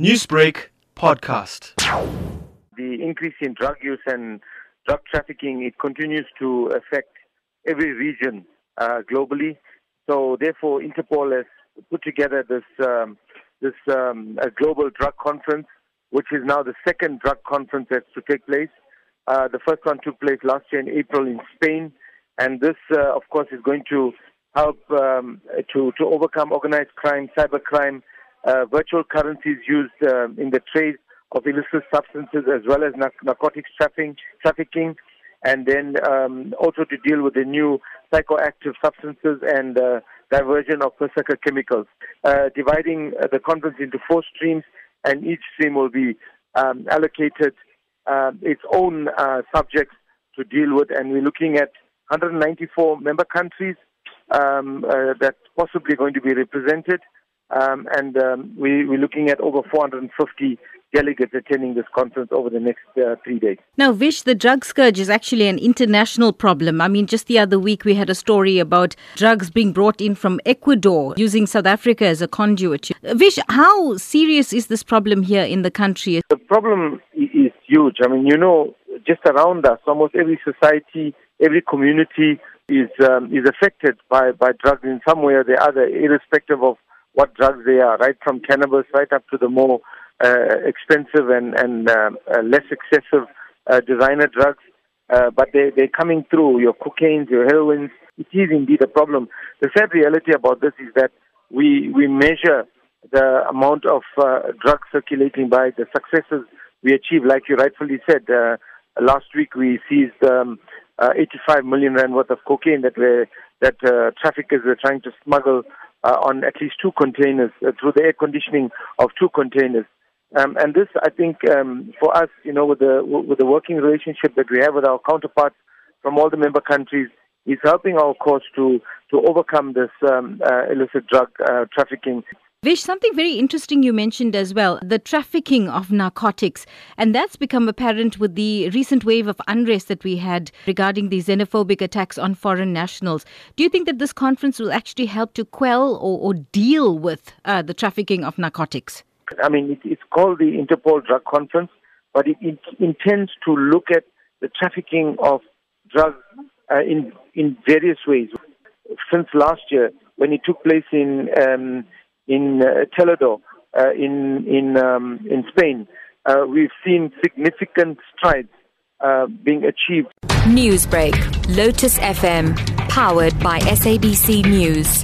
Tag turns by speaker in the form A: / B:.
A: Newsbreak podcast.
B: The increase in drug use and drug trafficking it continues to affect every region uh, globally. So therefore, Interpol has put together this um, this um, global drug conference, which is now the second drug conference that's to take place. Uh, the first one took place last year in April in Spain, and this, uh, of course, is going to help um, to to overcome organized crime, cybercrime, uh, virtual currencies used um, in the trade of illicit substances as well as narcotics trafficking, trafficking and then um, also to deal with the new psychoactive substances and uh, diversion of precursor chemicals, uh, dividing uh, the conference into four streams, and each stream will be um, allocated um, its own uh, subjects to deal with, and we're looking at 194 member countries um, that possibly going to be represented. Um, and um, we, we're looking at over 450 delegates attending this conference over the next uh, three days.
C: Now, Vish, the drug scourge is actually an international problem. I mean, just the other week we had a story about drugs being brought in from Ecuador using South Africa as a conduit. Vish, how serious is this problem here in the country?
B: The problem is huge. I mean, you know, just around us, almost every society, every community is um, is affected by, by drugs in some way or the other, irrespective of what drugs they are, right from cannabis right up to the more uh, expensive and, and um, uh, less excessive uh, designer drugs. Uh, but they, they're coming through your cocaines, your heroins. It is indeed a problem. The sad reality about this is that we, we measure the amount of uh, drugs circulating by the successes we achieve. Like you rightfully said, uh, last week we seized um, uh, 85 million rand worth of cocaine that were that uh, traffickers were trying to smuggle uh, on at least two containers uh, through the air conditioning of two containers. Um, and this, I think, um, for us, you know, with the with the working relationship that we have with our counterparts from all the member countries, is helping our cause to to overcome this um, uh, illicit drug uh, trafficking.
C: Vish, something very interesting you mentioned as well the trafficking of narcotics. And that's become apparent with the recent wave of unrest that we had regarding the xenophobic attacks on foreign nationals. Do you think that this conference will actually help to quell or, or deal with uh, the trafficking of narcotics?
B: I mean, it's called the Interpol Drug Conference, but it, it intends to look at the trafficking of drugs uh, in, in various ways. Since last year, when it took place in um, in uh, Toledo, uh, in in um, in Spain, uh, we've seen significant strides uh, being achieved.
D: Newsbreak, Lotus FM, powered by SABC News.